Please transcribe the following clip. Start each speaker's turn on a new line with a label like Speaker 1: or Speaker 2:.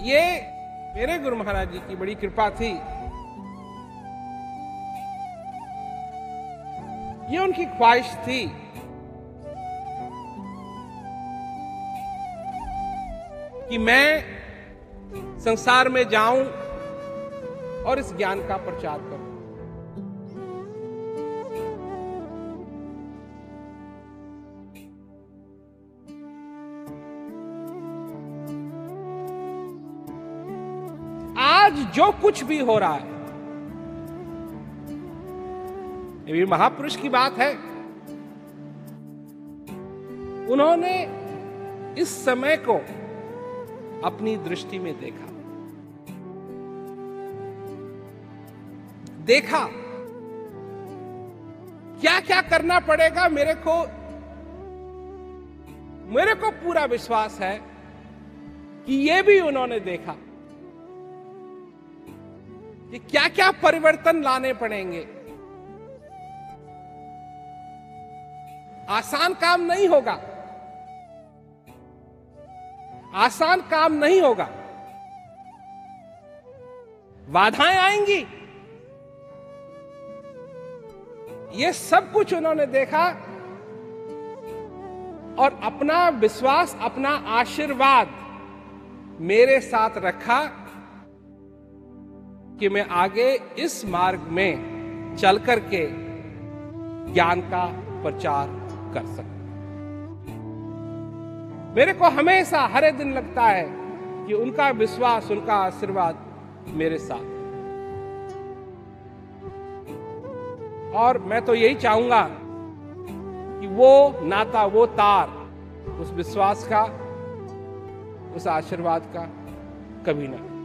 Speaker 1: ये मेरे गुरु महाराज जी की बड़ी कृपा थी। ये उनकी ख्वाहिश थी। कि मैं संसार में जाऊँ और इस ज्ञान का प्रचार करूँ। आज जो कुछ भी हो रहा है। ये भी महापुरुष की बात है। उन्होंने इस समय को अपनी दृष्टि में देखा। देखा। क्या क्या करना पड़ेगा मेरे को? मेरे को पूरा विश्वास है कि यह भी उन्होंने देखा। कि क्या क्या परिवर्तन लाने पड़ेंगे। आसान काम नहीं होगा। आसान काम नहीं होगा। बाधाएँ आएँगी। ये सब कुछ उन्होंने देखा और अपना विश्वास, अपना आशीर्वाद मेरे साथ रखा। कि मैं आगे इस मार्ग में चल करके ज्ञान का प्रचार कर सकूँ। मेरे को हमेशा, हरे दिन लगता है कि उनका विश्वास, उनका आशीर्वाद मेरे साथ और मैं तो यही चाहूँगा कि वो नाता, वो तार उस विश्वास का, उस आशीर्वाद का कभी ना